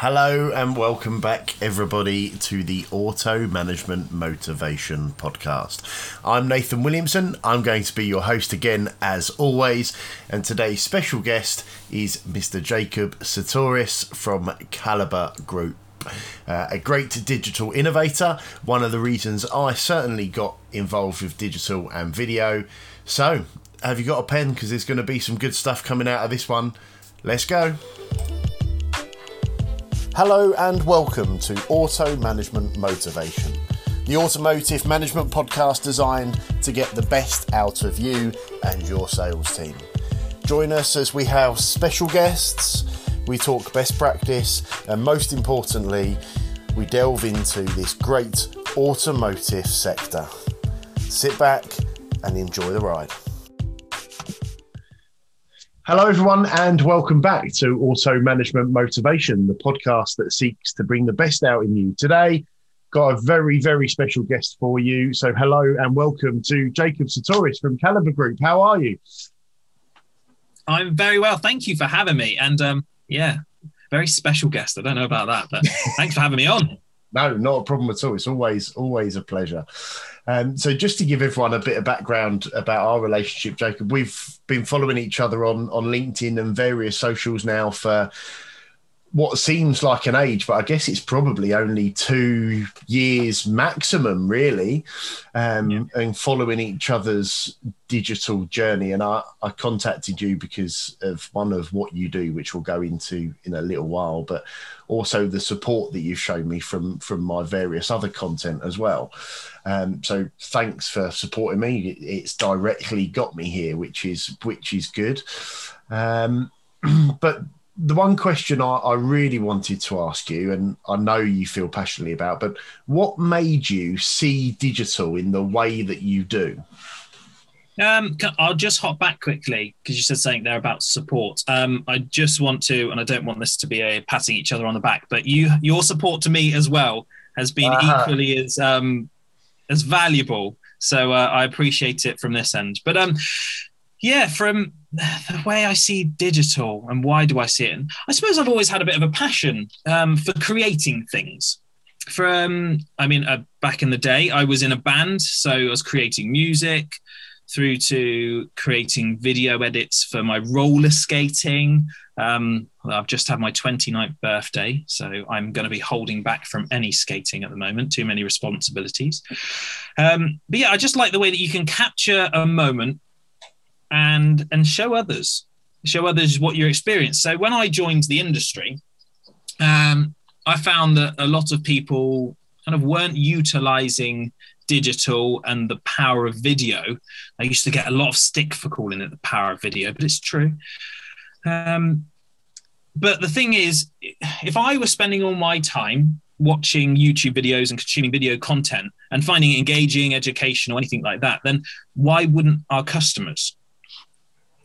Hello and welcome back, everybody, to the Auto Management Motivation Podcast. I'm Nathan Williamson. I'm going to be your host again, as always. And today's special guest is Mr. Jacob Sotiris from Caliber Group. Uh, a great digital innovator, one of the reasons I certainly got involved with digital and video. So, have you got a pen? Because there's going to be some good stuff coming out of this one. Let's go. Hello and welcome to Auto Management Motivation, the automotive management podcast designed to get the best out of you and your sales team. Join us as we have special guests, we talk best practice, and most importantly, we delve into this great automotive sector. Sit back and enjoy the ride. Hello, everyone, and welcome back to Auto Management Motivation, the podcast that seeks to bring the best out in you. Today, got a very, very special guest for you. So, hello and welcome to Jacob Sotiris from Caliber Group. How are you? I'm very well. Thank you for having me. And um, yeah, very special guest. I don't know about that, but thanks for having me on. No, not a problem at all. It's always, always a pleasure. Um, so, just to give everyone a bit of background about our relationship, Jacob, we've been following each other on on LinkedIn and various socials now for what seems like an age, but I guess it's probably only two years maximum, really, um, yeah. and following each other's digital journey. And I, I contacted you because of one of what you do, which we'll go into in a little while, but also the support that you've shown me from from my various other content as well. Um, so thanks for supporting me. It's directly got me here, which is which is good. Um, but the one question I, I, really wanted to ask you, and I know you feel passionately about, but what made you see digital in the way that you do? Um, I'll just hop back quickly because you said something there about support. Um, I just want to, and I don't want this to be a patting each other on the back, but you, your support to me as well has been uh-huh. equally as um, as valuable. So uh, I appreciate it from this end. But um, yeah, from the way I see digital and why do I see it? I suppose I've always had a bit of a passion um, for creating things. From, I mean, uh, back in the day, I was in a band, so I was creating music through to creating video edits for my roller skating. Um, I've just had my 29th birthday, so I'm going to be holding back from any skating at the moment, too many responsibilities. Um, but yeah, I just like the way that you can capture a moment and and show others show others what your experience. So when i joined the industry um, i found that a lot of people kind of weren't utilizing digital and the power of video. I used to get a lot of stick for calling it the power of video but it's true. Um, but the thing is if i were spending all my time watching youtube videos and consuming video content and finding it engaging educational or anything like that then why wouldn't our customers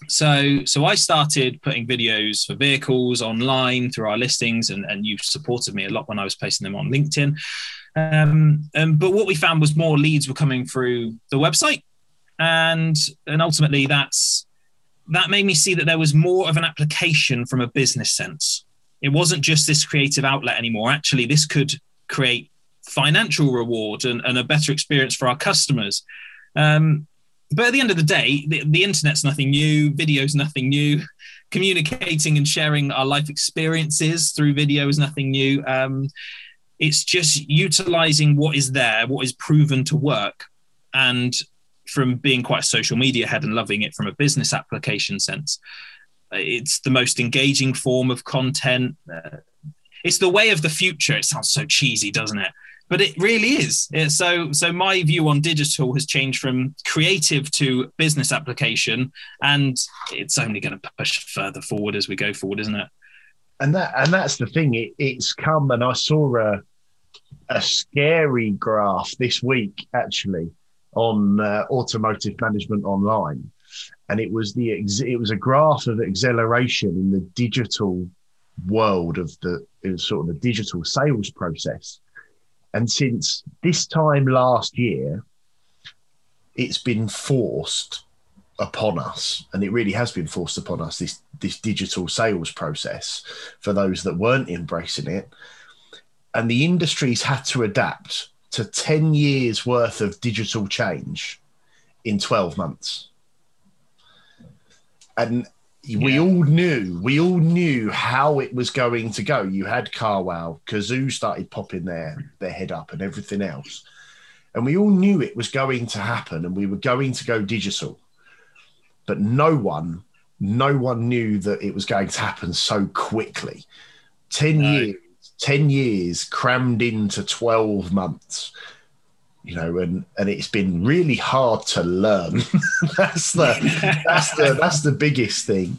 so so I started putting videos for vehicles online through our listings, and, and you supported me a lot when I was posting them on LinkedIn. Um, um, but what we found was more leads were coming through the website, and and ultimately that's that made me see that there was more of an application from a business sense. It wasn't just this creative outlet anymore. Actually, this could create financial reward and, and a better experience for our customers. Um, but at the end of the day, the, the internet's nothing new, video's nothing new. Communicating and sharing our life experiences through video is nothing new. Um, it's just utilizing what is there, what is proven to work, and from being quite a social media head and loving it from a business application sense, it's the most engaging form of content. Uh, it's the way of the future. It sounds so cheesy, doesn't it? But it really is. So, so my view on digital has changed from creative to business application, and it's only going to push further forward as we go forward, isn't it? And that and that's the thing. It, it's come, and I saw a a scary graph this week actually on uh, automotive management online, and it was the it was a graph of acceleration in the digital world of the sort of the digital sales process and since this time last year, it's been forced upon us, and it really has been forced upon us this this digital sales process for those that weren't embracing it, and the industry's had to adapt to ten years worth of digital change in twelve months, and we Yeah. all knew we all knew how it was going to go. You had Carwow, Cazoo started popping their their head up, and everything else, and we all knew it was going to happen, and we were going to go digital. But no one, no one knew that it was going to happen so quickly. Ten No. years, ten years crammed into twelve months. You know, and and it's been really hard to learn. that's the that's the that's the biggest thing.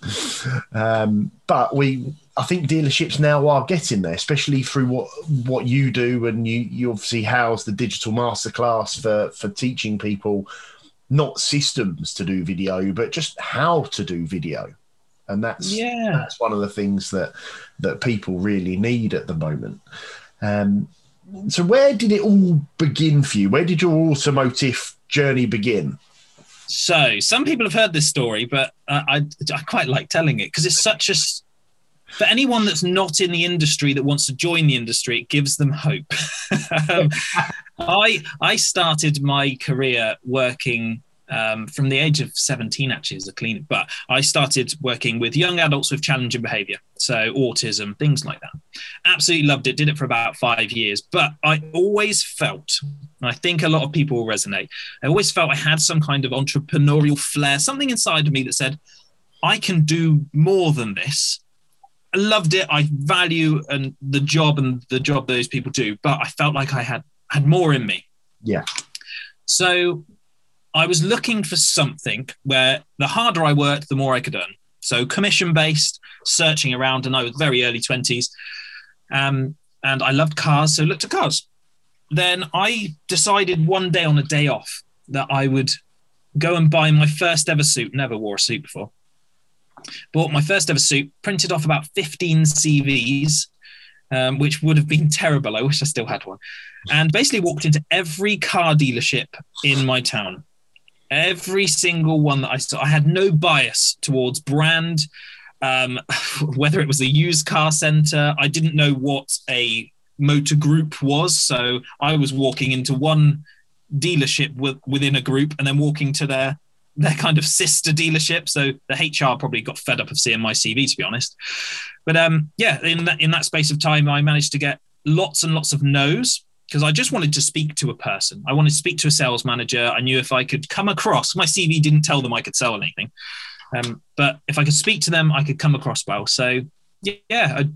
Um, but we, I think dealerships now are getting there, especially through what what you do, and you you obviously house the digital masterclass for for teaching people not systems to do video, but just how to do video, and that's yeah. that's one of the things that that people really need at the moment. Um, so, where did it all begin for you? Where did your automotive journey begin? So some people have heard this story, but uh, I I quite like telling it because it's such a for anyone that's not in the industry that wants to join the industry, it gives them hope. um, I I started my career working um, from the age of 17 actually as a cleaner, but I started working with young adults with challenging behavior, so autism, things like that. Absolutely loved it. Did it for about five years, but I always felt, and I think a lot of people will resonate. I always felt I had some kind of entrepreneurial flair, something inside of me that said, I can do more than this. I loved it. I value and the job and the job those people do, but I felt like I had had more in me. Yeah. So I was looking for something where the harder I worked, the more I could earn. So commission based, searching around, and I was very early twenties, um, and I loved cars, so looked at cars. Then I decided one day on a day off that I would go and buy my first ever suit. Never wore a suit before. Bought my first ever suit, printed off about 15 CVs, um, which would have been terrible. I wish I still had one. And basically walked into every car dealership in my town. Every single one that I saw, I had no bias towards brand, um, whether it was a used car center. I didn't know what a motor group was. So I was walking into one dealership with, within a group and then walking to their their kind of sister dealership. So the HR probably got fed up of seeing my CV, to be honest. But um, yeah, in that in that space of time, I managed to get lots and lots of no's because I just wanted to speak to a person. I wanted to speak to a sales manager. I knew if I could come across, my CV didn't tell them I could sell anything, um, but if I could speak to them, I could come across well. So yeah, I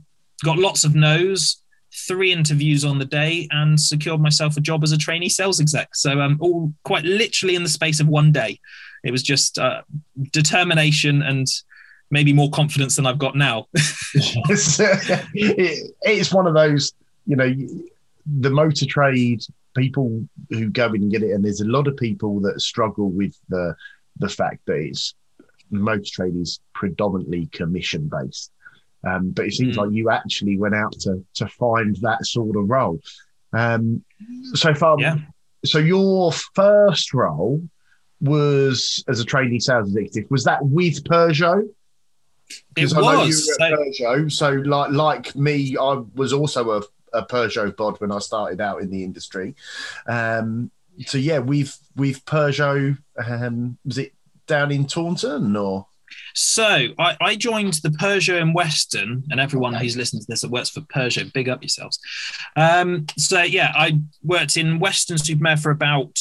got lots of no's three interviews on the day and secured myself a job as a trainee sales exec. So um, all quite literally in the space of one day. It was just uh, determination and maybe more confidence than I've got now. it's, it, it's one of those, you know, the motor trade people who go in and get it, and there's a lot of people that struggle with the the fact that it's motor trade is predominantly commission based. Um, but it seems Mm. like you actually went out to to find that sort of role. Um, so far, Yeah. so your first role was as a trainee sales executive. Was that with Peugeot? It Because I know you was. Peugeot, so like like me, I was also a, a Peugeot bod when I started out in the industry. Um, so yeah, with with Peugeot, um, was it down in Taunton or? So I, I joined the Peugeot in Weston, and everyone who's listening to this that works for Peugeot, big up yourselves. Um, so yeah, I worked in Weston-super-Mare for about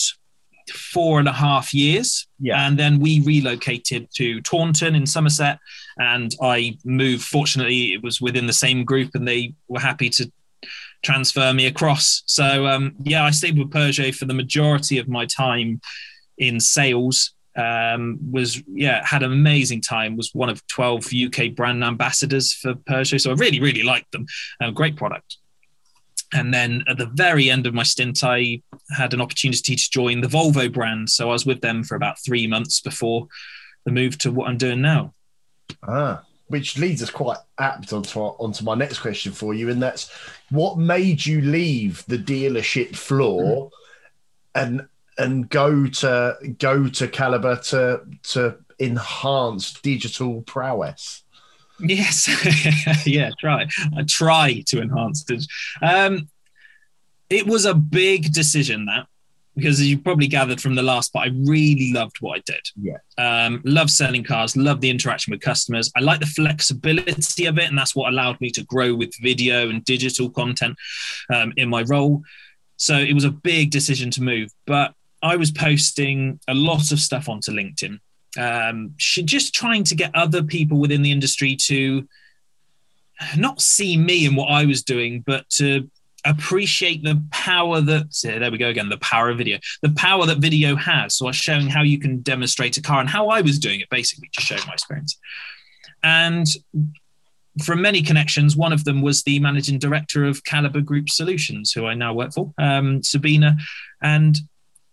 four and a half years, Yeah. and then we relocated to Taunton in Somerset, and I moved. Fortunately, it was within the same group, and they were happy to transfer me across. So um, yeah, I stayed with Peugeot for the majority of my time in sales. Um, was yeah had an amazing time was one of 12 uk brand ambassadors for peugeot. So i really really liked them. Uh, great product. And then at the very end of my stint i had an opportunity to join the volvo brand. So i was with them for about three months before the move to what i'm doing now. Ah, which leads us quite apt onto onto my next question for you, and that's what made you leave the dealership floor and and go to go to Caliber to to enhanced digital prowess. Yes, yeah, try. I try to enhance it. Um, it was a big decision that because as you probably gathered from the last part, I really loved what I did. Yeah. Um, love selling cars, love the interaction with customers. I like the flexibility of it, and that's what allowed me to grow with video and digital content um, in my role. So it was a big decision to move, but I was posting a lot of stuff onto LinkedIn, um, just trying to get other people within the industry to not see me and what I was doing, but to appreciate the power that there we go again the power of video the power that video has. So i was showing how you can demonstrate a car and how i was doing it basically to show my experience. And from many connections one of them was the managing director of caliber group solutions who i now work for um, sabina. And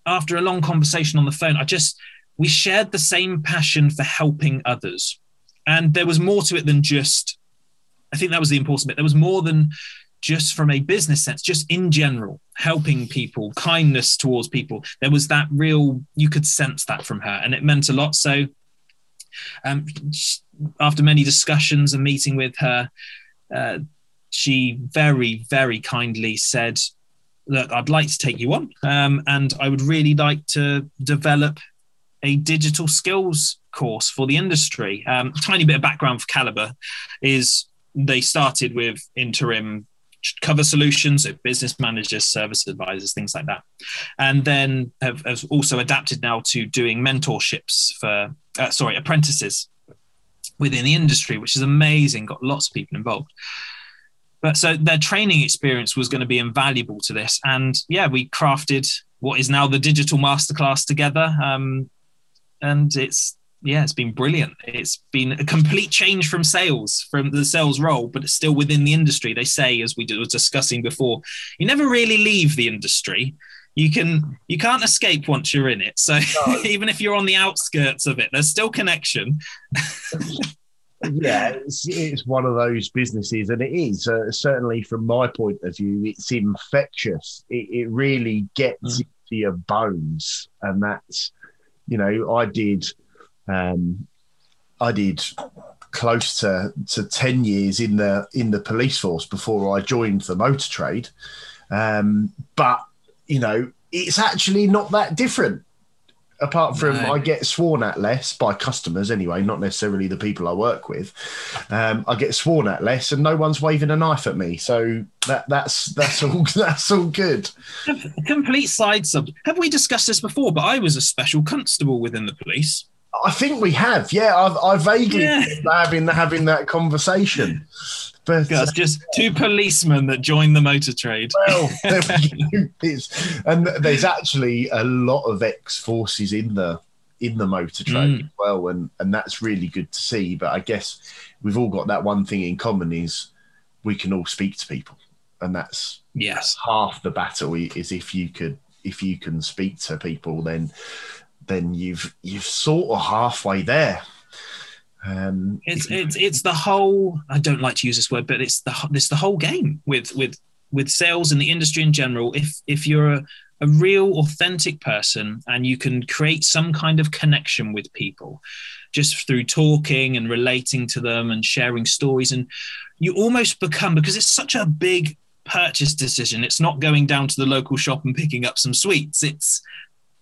after a long conversation on the phone i just we shared the same passion for helping others. And there was more to it than just i think that was the important bit there was more than just from a business sense, just in general, helping people, kindness towards people. There was that real, you could sense that from her, and it meant a lot. So, um, after many discussions and meeting with her, uh, she very, very kindly said, Look, I'd like to take you on, um, and I would really like to develop a digital skills course for the industry. Um, tiny bit of background for Caliber is they started with interim cover solutions, so business managers, service advisors, things like that. And then have, have also adapted now to doing mentorships for, uh, sorry, apprentices within the industry, which is amazing. Got lots of people involved. But so their training experience was going to be invaluable to this. And yeah, we crafted what is now the digital masterclass together. Um, and it's yeah, it's been brilliant. It's been a complete change from sales, from the sales role, but it's still within the industry. They say, as we were discussing before, you never really leave the industry. You can you can't escape once you're in it. So no. even if you're on the outskirts of it, there's still connection. yeah, it's, it's one of those businesses, and it is uh, certainly from my point of view, it's infectious. It, it really gets mm. into your bones, and that's you know I did um, I did close to, to 10 years in the in the police force before I joined the motor trade. Um, but you know, it's actually not that different. Apart from no. I get sworn at less by customers anyway, not necessarily the people I work with. Um, I get sworn at less, and no one's waving a knife at me. So that that's that's all that's all good. Complete side subject. Have we discussed this before? But I was a special constable within the police. I think we have. Yeah, I've, I vaguely yeah. having having that conversation. But uh, just two policemen that joined the motor trade. Well, and there's actually a lot of ex forces in the in the motor trade mm. as well, and and that's really good to see. But I guess we've all got that one thing in common is we can all speak to people, and that's yes half the battle is if you could if you can speak to people, then then you've you've sort of halfway there. Um, it's it's it's the whole. I don't like to use this word, but it's the it's the whole game with with with sales and the industry in general. If if you're a, a real authentic person and you can create some kind of connection with people just through talking and relating to them and sharing stories and you almost become because it's such a big purchase decision it's not going down to the local shop and picking up some sweets it's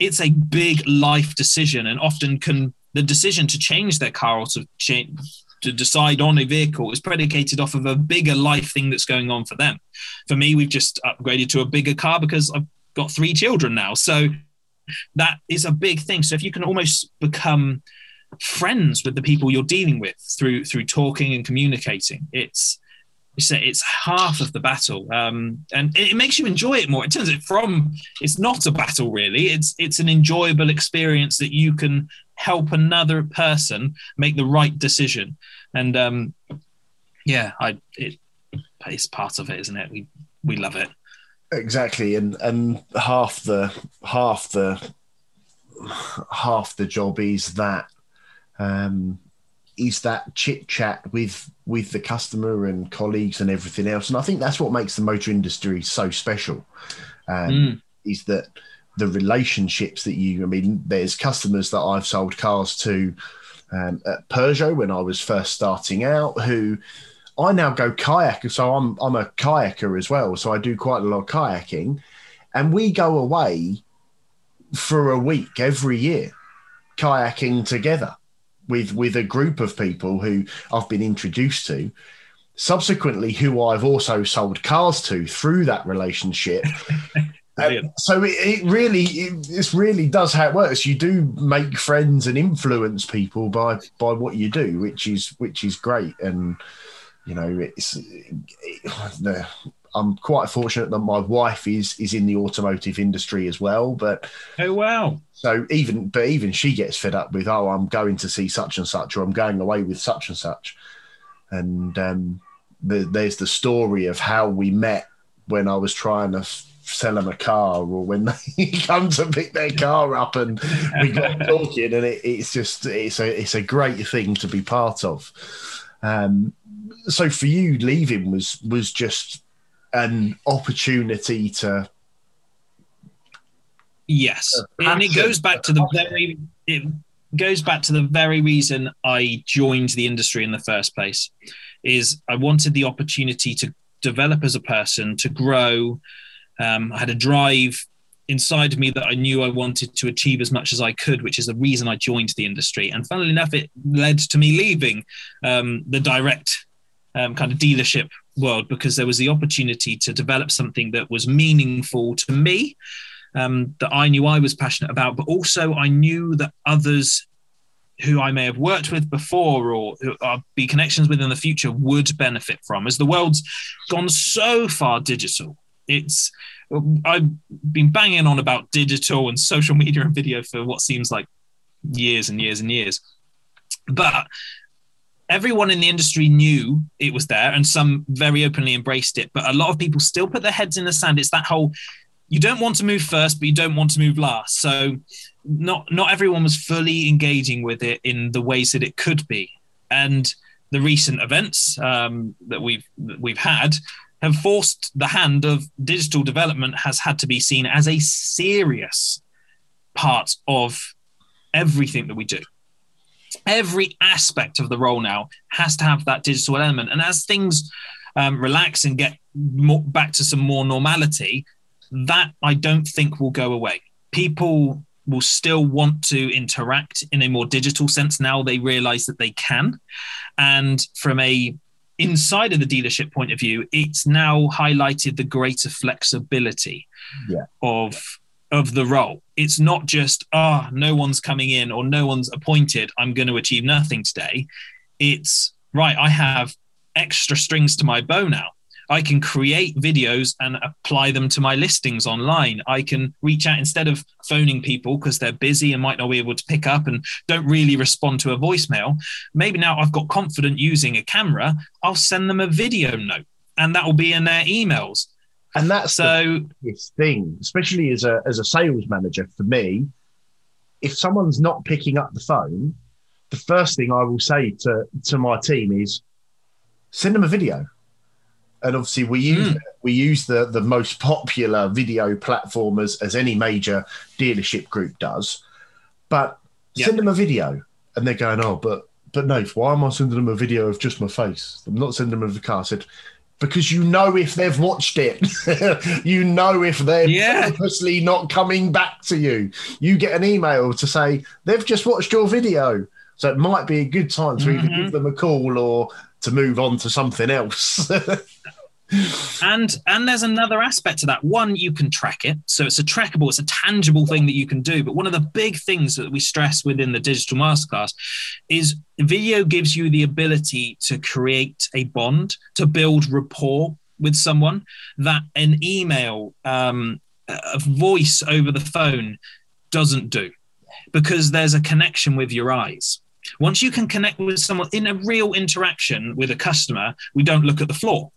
it's a big life decision and often can the decision to change their car or to change to decide on a vehicle is predicated off of a bigger life thing that's going on for them. For me, we've just upgraded to a bigger car because I've got three children now. So that is a big thing. So if you can almost become friends with the people you're dealing with through through talking and communicating, it's it's half of the battle um, and it makes you enjoy it more. It turns it from it's not a battle really. It's it's an enjoyable experience that you can help another person make the right decision. And um, yeah i it, it's part of it isn't it? We we love it. Exactly and and half the half the half the job is that um is that chit chat with with the customer and colleagues and everything else. And I think that's what makes the motor industry so special. Um, mm. Is that the relationships that you? I mean, there's customers that I've sold cars to um, at Peugeot when I was first starting out, who I now go kayaking. So I'm I'm a kayaker as well. So I do quite a lot of kayaking, and we go away for a week every year kayaking together with with a group of people who I've been introduced to subsequently who I've also sold cars to through that relationship. Um, so it, it really, it, this really does how it works. You do make friends and influence people by by what you do, which is which is great. And you know, it's it, I'm quite fortunate that my wife is is in the automotive industry as well. But oh wow! So even but even she gets fed up with oh I'm going to see such and such or I'm going away with such and such, and um, the, there's the story of how we met when I was trying to sell them a car or when they come to pick their car up and we got talking and it, it's just it's a it's a great thing to be part of um, so for you leaving was was just an opportunity to yes. And it goes back to the very it goes back to the very reason i joined the industry in the first place is i wanted the opportunity to develop as a person to grow. Um, I had a drive inside of me that I knew I wanted to achieve as much as I could, which is the reason I joined the industry. And funnily enough, it led to me leaving um, the direct um, kind of dealership world because there was the opportunity to develop something that was meaningful to me, um, that I knew I was passionate about, but also I knew that others who I may have worked with before or be connections with in the future would benefit from. As the world's gone so far digital, it's I've been banging on about digital and social media and video for what seems like years and years and years. But everyone in the industry knew it was there and some very openly embraced it. But a lot of people still put their heads in the sand. It's that whole you don't want to move first, but you don't want to move last. So not not everyone was fully engaging with it in the ways that it could be. And the recent events um, that we've that we've had have forced the hand of digital development has had to be seen as a serious part of everything that we do. Every aspect of the role now has to have that digital element. And as things um, relax and get more, back to some more normality, that I don't think will go away. People will still want to interact in a more digital sense now they realize that they can. And from a inside of the dealership point of view, it's now highlighted the greater flexibility yeah. of of the role. It's not just ah, oh, no one's coming in or no one's appointed. I'm going to achieve nothing today. It's right. I have extra strings to my bow now. I can create videos and apply them to my listings online. I can reach out instead of phoning people because they're busy and might not be able to pick up and don't really respond to a voicemail. Maybe now I've got confident using a camera, I'll send them a video note and that will be in their emails. And that's so the thing, especially as a as a sales manager for me. If someone's not picking up the phone, the first thing I will say to to my team is send them a video and obviously we use mm. we use the the most popular video platform as, as any major dealership group does but yep. send them a video and they're going oh but but no why am i sending them a video of just my face i'm not sending them of the car I said because you know if they've watched it you know if they're yeah. purposely not coming back to you you get an email to say they've just watched your video so it might be a good time to mm-hmm. either give them a call or to move on to something else. and and there's another aspect to that. One you can track it. So it's a trackable it's a tangible thing that you can do. But one of the big things that we stress within the digital masterclass is video gives you the ability to create a bond to build rapport with someone that an email um, a voice over the phone doesn't do because there's a connection with your eyes. Once you can connect with someone in a real interaction with a customer, we don't look at the floor.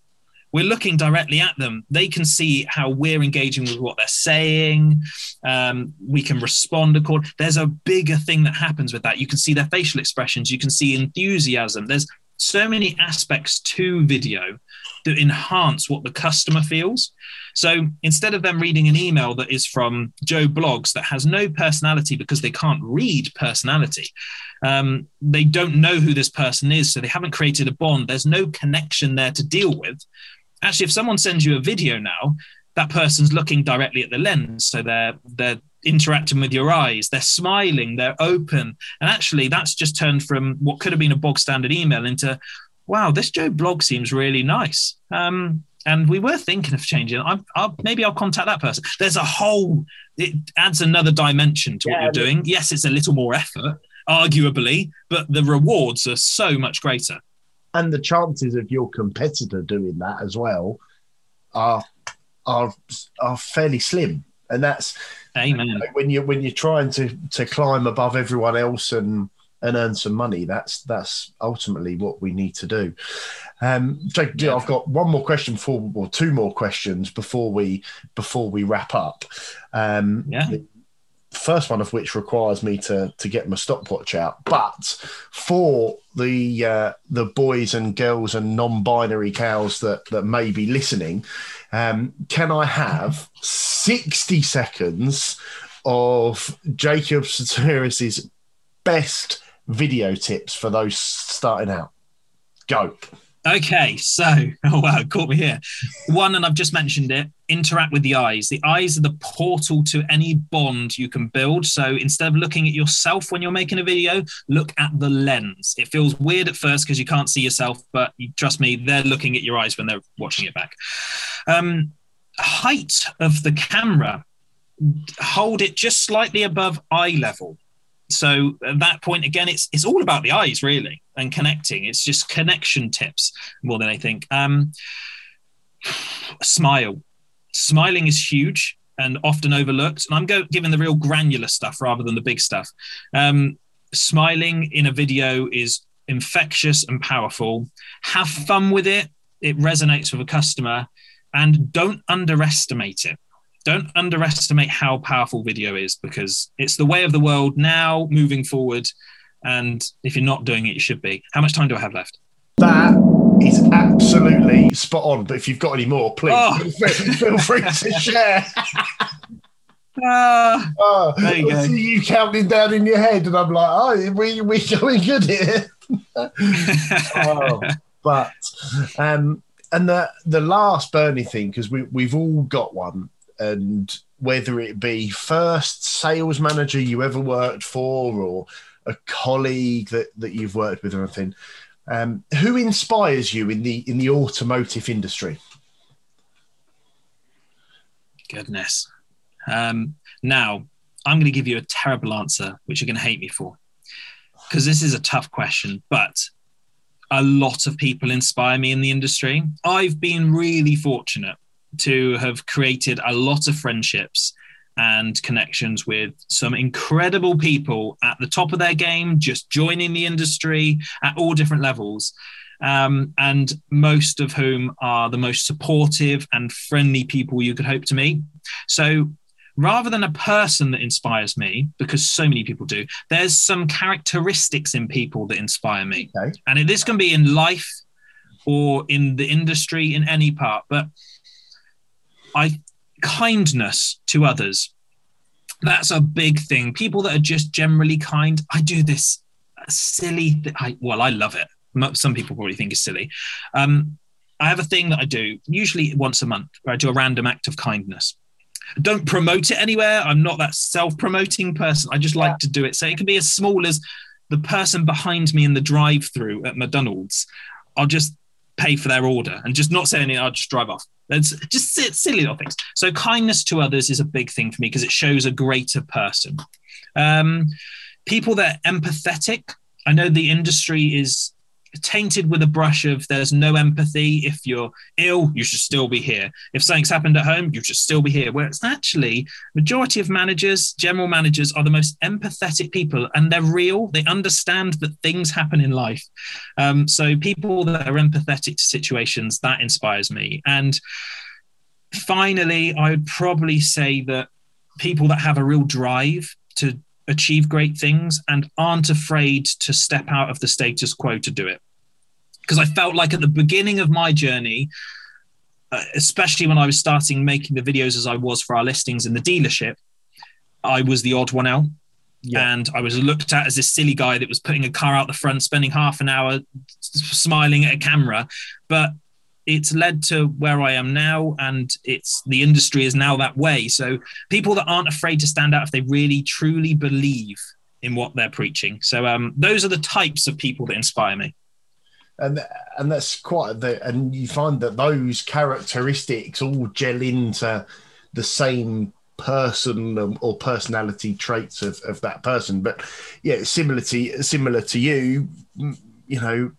We're looking directly at them. They can see how we're engaging with what they're saying. Um, we can respond accordingly. There's a bigger thing that happens with that. You can see their facial expressions. You can see enthusiasm. There's so many aspects to video that enhance what the customer feels. So instead of them reading an email that is from Joe Bloggs that has no personality because they can't read personality, um, they don't know who this person is, so they haven't created a bond. There's no connection there to deal with. Actually, if someone sends you a video now, that person's looking directly at the lens, so they're they're interacting with your eyes, they're smiling, they're open, and actually, that's just turned from what could have been a bog standard email into, wow, this Joe blog seems really nice. Um, and we were thinking of changing. I, I'll, maybe I'll contact that person. There's a whole. It adds another dimension to what you're doing. Yes, it's a little more effort, arguably, but the rewards are so much greater. And the chances of your competitor doing that as well are are are fairly slim. And that's Amen. when you when you're trying to to climb above everyone else and and earn some money. That's that's ultimately what we need to do. Um, Jake, yeah. I've got one more question for, or two more questions before we before we wrap up. Um, yeah first one of which requires me to to get my stopwatch out. But for the uh, the boys and girls and non-binary cows that that may be listening, um, can I have sixty seconds of Jacob Sotiris's best video tips for those starting out? Go. Okay, so oh wow, caught me here. One, and I've just mentioned it. Interact with the eyes. The eyes are the portal to any bond you can build. So instead of looking at yourself when you're making a video, look at the lens. It feels weird at first because you can't see yourself, but trust me, they're looking at your eyes when they're watching it back. Um, height of the camera. Hold it just slightly above eye level so at that point again it's it's all about the eyes really and connecting. It's just connection tips more than i think um smile. Smiling is huge and often overlooked and i'm go, giving the real granular stuff rather than the big stuff. Um smiling in a video is infectious and powerful. Have fun with it. It resonates with a customer. And don't underestimate it don't underestimate how powerful video is because it's the way of the world now moving forward and if you're not doing it you should be how much time do i have left that is absolutely spot on but if you've got any more please oh. feel, free, to share uh, oh, there you go. see you counting down in your head and i'm like oh we we going good here oh, but um and the the last Bernie thing because we we've all got one and whether it be first sales manager you ever worked for or a colleague that, that you've worked with or anything um, who inspires you in the in the automotive industry? Goodness. Um, now i'm going to give you a terrible answer which you're going to hate me for because this is a tough question but a lot of people inspire me in the industry. I've been really fortunate to have created a lot of friendships and connections with some incredible people at the top of their game, just joining the industry at all different levels. Um, and most of whom are the most supportive and friendly people you could hope to meet. So rather than a person that inspires me, because so many people do, there's some characteristics in people that inspire me. Okay. And this can be in life or in the industry in any part. But I kindness to others. That's a big thing. People that are just generally kind. I do this silly. Th- I, well, I love it. Some people probably think it's silly. Um, I have a thing that I do usually once a month where I do a random act of kindness. I don't promote it anywhere. I'm not that self-promoting person. I just like yeah. to do it. So it can be as small as the person behind me in the drive-through at McDonald's. I'll just pay for their order and just not say anything. I'll just drive off. It's just silly little things. So kindness to others is a big thing for me because it shows a greater person. Um, people that are empathetic. I know the industry is tainted with a brush of there's no empathy. If you're ill, you should still be here. If something's happened at home, you should still be here. Whereas actually, majority of managers, general managers, are the most empathetic people, and they're real. They understand that things happen in life. Um, so people that are empathetic to situations that inspires me. And finally, I would probably say that people that have a real drive to achieve great things and aren't afraid to step out of the status quo to do it. Because I felt like at the beginning of my journey, uh, especially when I was starting making the videos as I was for our listings in the dealership, I was the odd one out. Yeah. And I was looked at as this silly guy that was putting a car out the front, spending half an hour smiling at a camera. But it's led to where I am now, and it's the industry is now that way. So people that aren't afraid to stand out if they really truly believe in what they're preaching. So um, those are the types of people that inspire me and and that's quite the and you find that those characteristics all gel into the same person or personality traits of, of that person. But yeah similar to similar to you you know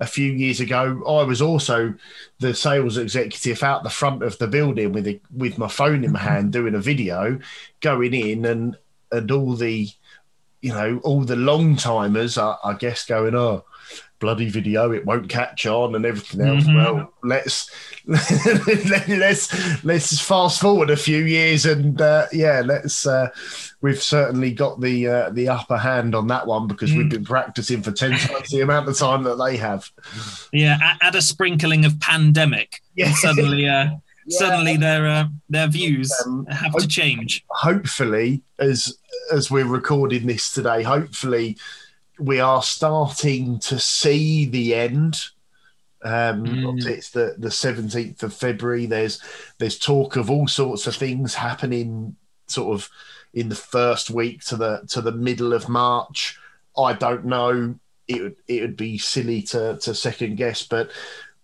a few years ago i was also the sales executive out the front of the building with a, with my phone in my hand mm-hmm. doing a video going in and and all the you know all the long timers I, I guess going oh bloody video it won't catch on and everything else mm-hmm. well let's let's let's fast forward a few years and uh, yeah let's uh, we've certainly got the uh, the upper hand on that one because mm. we've been practicing for 10 times the amount of time that they have yeah add a sprinkling of pandemic yeah suddenly uh, yeah. suddenly their uh, their views um, have to change hopefully as as we're recording this today hopefully we are starting to see the end. Um, mm. It's the the seventeenth of February. There's there's talk of all sorts of things happening, sort of in the first week to the to the middle of March. I don't know. It would it would be silly to to second guess, but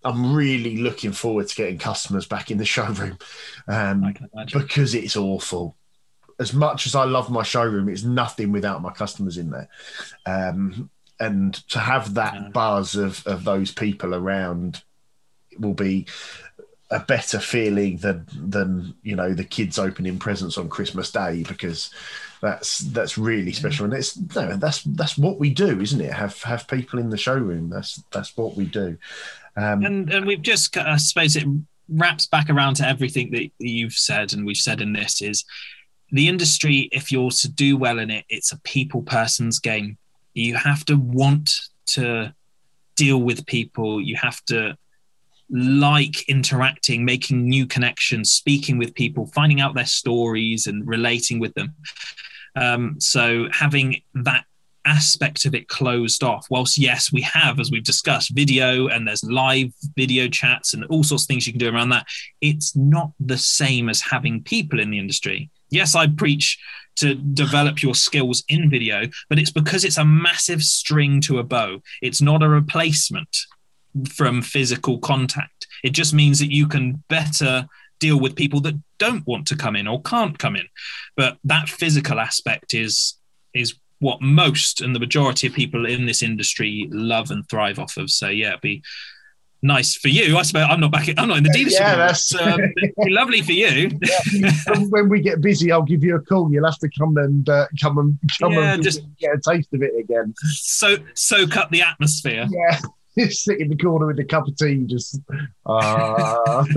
I'm really looking forward to getting customers back in the showroom um, because it's awful as much as I love my showroom, it's nothing without my customers in there. Um, and to have that yeah. buzz of, of those people around will be a better feeling than than you know the kids opening presents on Christmas Day because that's that's really special. And it's no, that's that's what we do isn't it? Have have people in the showroom. That's that's what we do. Um, and and we've just I suppose it wraps back around to everything that you've said and we've said in this is the industry, if you're to do well in it, it's a people person's game. You have to want to deal with people. You have to like interacting, making new connections, speaking with people, finding out their stories and relating with them. Um, so having that aspect of it closed off. Whilst yes, we have, as we've discussed, video and there's live video chats and all sorts of things you can do around that. It's not the same as having people in the industry yes, I preach to develop your skills in video, but it's because it's a massive string to a bow. It's not a replacement from physical contact. It just means that you can better deal with people that don't want to come in or can't come in. But that physical aspect is is what most and the majority of people in this industry love and thrive off of. So yeah, be nice for you. I suppose I'm not back. I'm not in the dealership. Yeah, that's uh, lovely for you. Yeah. when we get busy, I'll give you a call. You'll have to come and uh, come and come yeah, and just get a taste of it again. So soak up the atmosphere. Yeah. Sit in the corner with a cup of tea, just uh,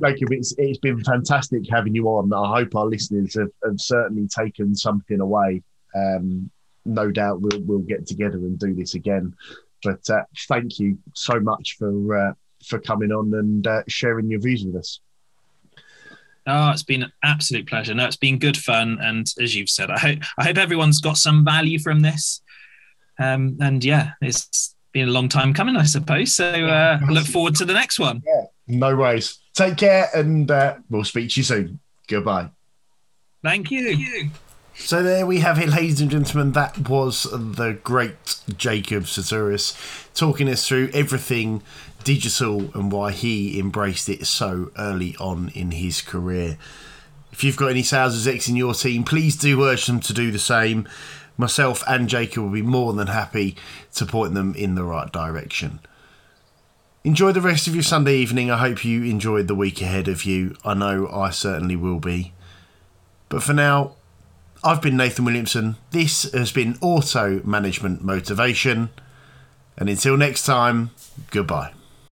like it's, it's been fantastic having you on. I hope our listeners have, have certainly taken something away. Um, no doubt we'll we'll get together and do this again. But uh, thank you so much for uh, for coming on and uh, sharing your views with us. Oh, it's been an absolute pleasure. No, it's been good fun, and as you've said, I hope I hope everyone's got some value from this. Um, and yeah, it's been a long time coming, I suppose. So uh, look forward to the next one. Yeah, no worries. Take care, and uh, we'll speak to you soon. Goodbye. Thank you. Thank you. So there we have it, ladies and gentlemen. That was the great Jacob Sotiris talking us through everything digital and why he embraced it so early on in his career. If you've got any sales execs in your team, please do urge them to do the same. Myself and Jacob will be more than happy to point them in the right direction. Enjoy the rest of your Sunday evening. I hope you enjoyed the week ahead of you. I know I certainly will be. But for now, I've been Nathan Williamson. This has been Auto Management Motivation. And until next time, goodbye.